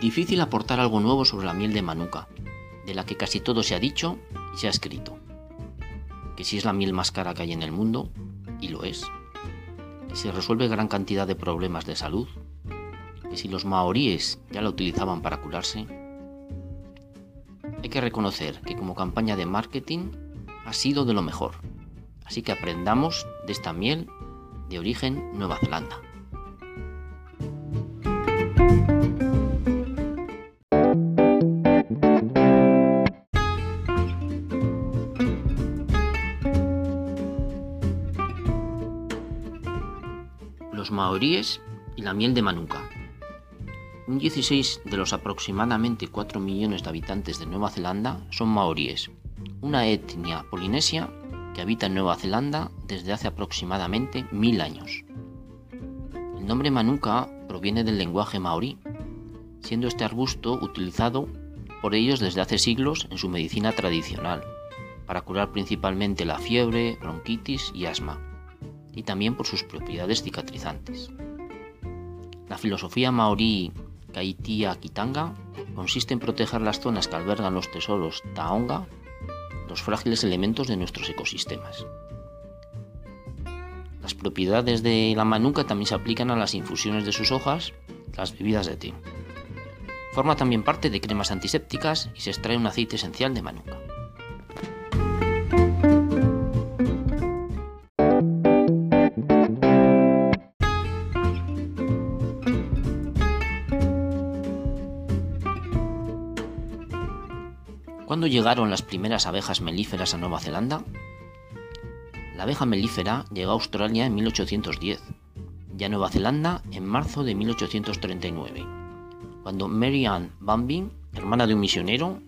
Difícil aportar algo nuevo sobre la miel de Manuka, de la que casi todo se ha dicho y se ha escrito. Que si es la miel más cara que hay en el mundo, y lo es. Que se resuelve gran cantidad de problemas de salud. Que si los maoríes ya la utilizaban para curarse. Hay que reconocer que como campaña de marketing ha sido de lo mejor. Así que aprendamos de esta miel de origen Nueva Zelanda. Maoríes y la miel de Manuka. Un 16 de los aproximadamente 4 millones de habitantes de Nueva Zelanda son maoríes, una etnia polinesia que habita en Nueva Zelanda desde hace aproximadamente mil años. El nombre Manuka proviene del lenguaje maorí, siendo este arbusto utilizado por ellos desde hace siglos en su medicina tradicional, para curar principalmente la fiebre, bronquitis y asma, y también por sus propiedades cicatrizantes. La filosofía maorí Kaitia Kitanga consiste en proteger las zonas que albergan los tesoros Taonga los frágiles elementos de nuestros ecosistemas. Las propiedades de la manuka también se aplican a las infusiones de sus hojas, las bebidas de té. Forma también parte de cremas antisépticas y se extrae un aceite esencial de manuka. ¿Cuándo llegaron las primeras abejas melíferas a Nueva Zelanda? La abeja melífera llegó a Australia en 1810 y a Nueva Zelanda en marzo de 1839, cuando Mary Ann Bambin, hermana de un misionero,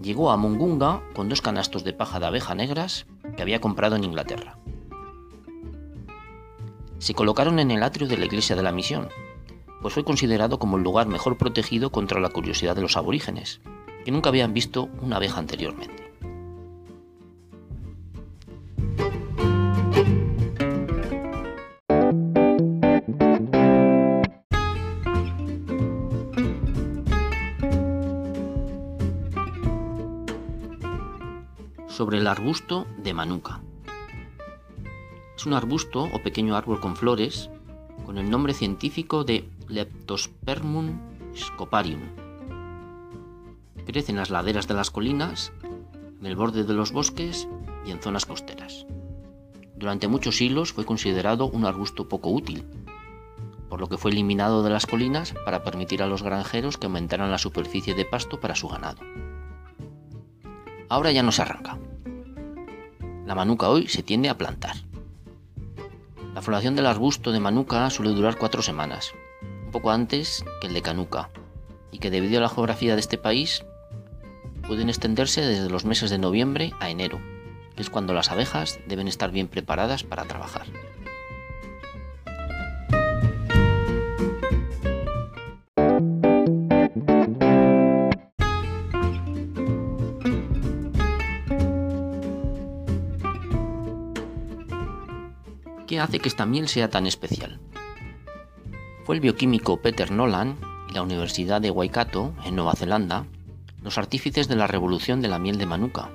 llegó a Mungunga con dos canastos de paja de abeja negras que había comprado en Inglaterra. Se colocaron en el atrio de la iglesia de la misión, pues fue considerado como el lugar mejor protegido contra la curiosidad de los aborígenes, que nunca habían visto una abeja anteriormente. Sobre el arbusto de Manuka. Es un arbusto o pequeño árbol con flores con el nombre científico de Leptospermum scoparium Crece en las laderas de las colinas, en el borde de los bosques y en zonas costeras. Durante muchos siglos fue considerado un arbusto poco útil, por lo que fue eliminado de las colinas para permitir a los granjeros que aumentaran la superficie de pasto para su ganado. Ahora ya no se arranca. La manuca hoy se tiende a plantar. La floración del arbusto de manuka suele durar cuatro semanas, un poco antes que el de canuca, y que debido a la geografía de este país pueden extenderse desde los meses de noviembre a enero, que es cuando las abejas deben estar bien preparadas para trabajar. ¿Qué hace que esta miel sea tan especial? Fue el bioquímico Peter Nolan y la Universidad de Waikato, en Nueva Zelanda, los artífices de la revolución de la miel de Manuka,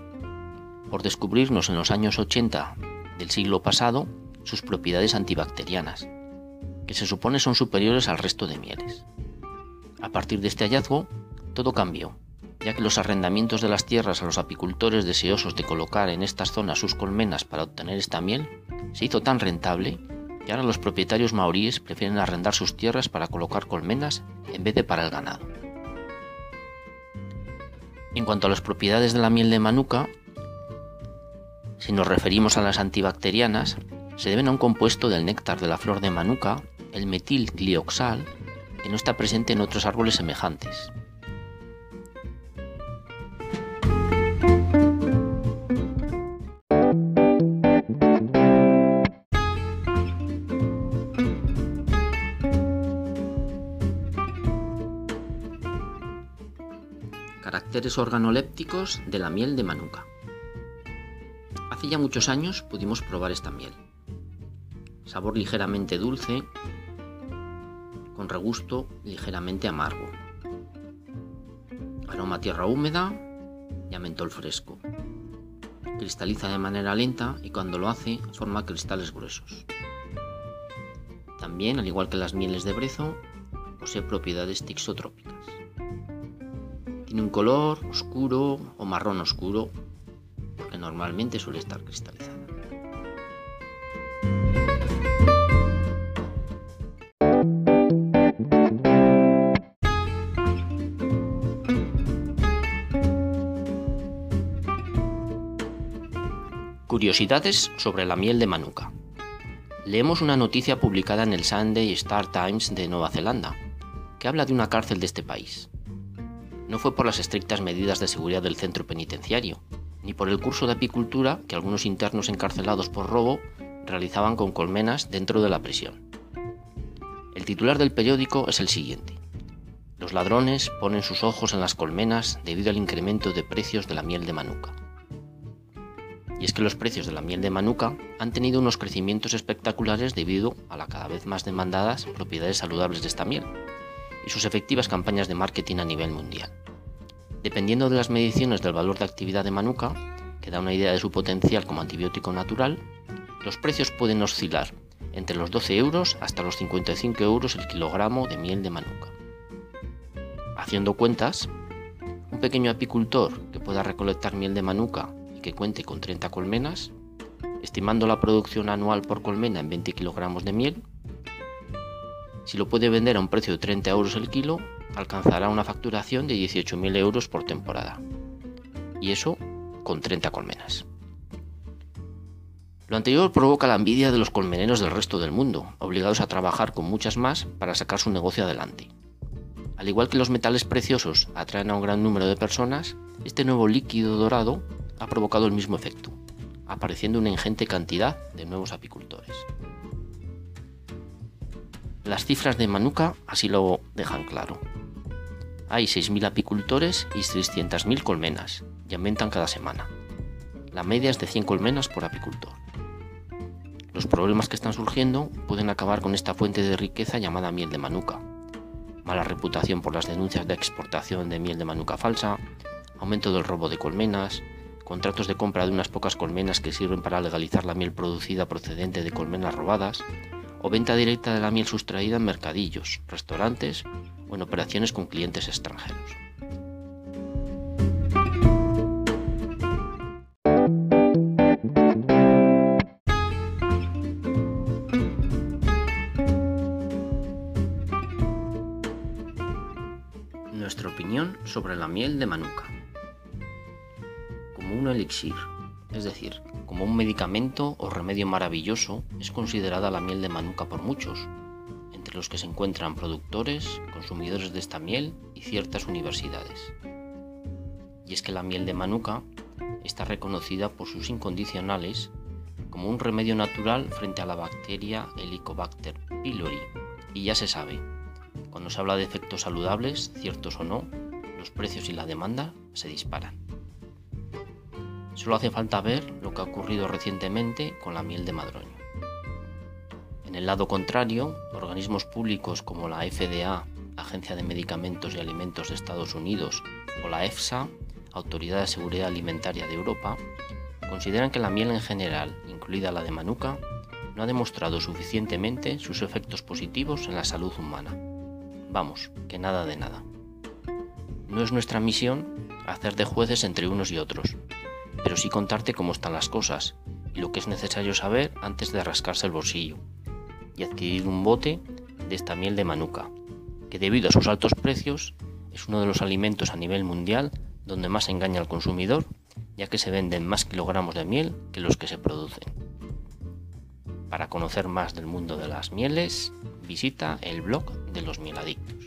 por descubrirnos en los años 80 del siglo pasado sus propiedades antibacterianas, que se supone son superiores al resto de mieles. A partir de este hallazgo, todo cambió, ya que los arrendamientos de las tierras a los apicultores deseosos de colocar en estas zonas sus colmenas para obtener esta miel se hizo tan rentable que ahora los propietarios maoríes prefieren arrendar sus tierras para colocar colmenas en vez de para el ganado. En cuanto a las propiedades de la miel de manuka, si nos referimos a las antibacterianas, se deben a un compuesto del néctar de la flor de manuka, el metilglioxal, que no está presente en otros árboles semejantes. Caracteres organolépticos de la miel de Manuka. Hace ya muchos años pudimos probar esta miel. Sabor ligeramente dulce, con regusto ligeramente amargo. Aroma tierra húmeda y a fresco. Cristaliza de manera lenta y cuando lo hace forma cristales gruesos. También, al igual que las mieles de brezo, posee propiedades tixotrópicas. Tiene un color oscuro o marrón oscuro, porque normalmente suele estar cristalizada. Curiosidades sobre la miel de Manuka. Leemos una noticia publicada en el Sunday Star Times de Nueva Zelanda, que habla de una cárcel de este país. No fue por las estrictas medidas de seguridad del centro penitenciario, ni por el curso de apicultura que algunos internos encarcelados por robo realizaban con colmenas dentro de la prisión. El titular del periódico es el siguiente. Los ladrones ponen sus ojos en las colmenas debido al incremento de precios de la miel de Manuka. Y es que los precios de la miel de Manuka han tenido unos crecimientos espectaculares debido a las cada vez más demandadas propiedades saludables de esta miel y sus efectivas campañas de marketing a nivel mundial. Dependiendo de las mediciones del valor de actividad de Manuka, que da una idea de su potencial como antibiótico natural, los precios pueden oscilar entre los 12 euros hasta los 55 euros el kilogramo de miel de Manuka. Haciendo cuentas, un pequeño apicultor que pueda recolectar miel de Manuka que cuente con 30 colmenas, estimando la producción anual por colmena en 20 kilogramos de miel. Si lo puede vender a un precio de 30 euros el kilo, alcanzará una facturación de 18.000 euros por temporada. Y eso con 30 colmenas. Lo anterior provoca la envidia de los colmeneros del resto del mundo, obligados a trabajar con muchas más para sacar su negocio adelante. Al igual que los metales preciosos atraen a un gran número de personas, este nuevo líquido dorado ha provocado el mismo efecto, apareciendo una ingente cantidad de nuevos apicultores. Las cifras de Manuka así lo dejan claro. Hay 6.000 apicultores y 600.000 colmenas, y aumentan cada semana. La media es de 100 colmenas por apicultor. Los problemas que están surgiendo pueden acabar con esta fuente de riqueza llamada miel de Manuka. Mala reputación por las denuncias de exportación de miel de Manuka falsa, aumento del robo de colmenas, contratos de compra de unas pocas colmenas que sirven para legalizar la miel producida procedente de colmenas robadas, o venta directa de la miel sustraída en mercadillos, restaurantes o en operaciones con clientes extranjeros. Nuestra opinión sobre la miel de Manuka un elixir, es decir, como un medicamento o remedio maravilloso, es considerada la miel de manuka por muchos, entre los que se encuentran productores, consumidores de esta miel y ciertas universidades. Y es que la miel de manuka está reconocida por sus incondicionales como un remedio natural frente a la bacteria Helicobacter pylori. Y ya se sabe, cuando se habla de efectos saludables, ciertos o no, los precios y la demanda se disparan. Solo hace falta ver lo que ha ocurrido recientemente con la miel de madroño. En el lado contrario, organismos públicos como la FDA, Agencia de Medicamentos y Alimentos de Estados Unidos, o la EFSA, Autoridad de Seguridad Alimentaria de Europa, consideran que la miel en general, incluida la de Manuka, no ha demostrado suficientemente sus efectos positivos en la salud humana. Vamos, que nada de nada. No es nuestra misión hacer de jueces entre unos y otros, pero sí contarte cómo están las cosas y lo que es necesario saber antes de rascarse el bolsillo y adquirir un bote de esta miel de manuka, que debido a sus altos precios es uno de los alimentos a nivel mundial donde más engaña al consumidor, ya que se venden más kilogramos de miel que los que se producen. Para conocer más del mundo de las mieles, visita el blog de los mieladictos.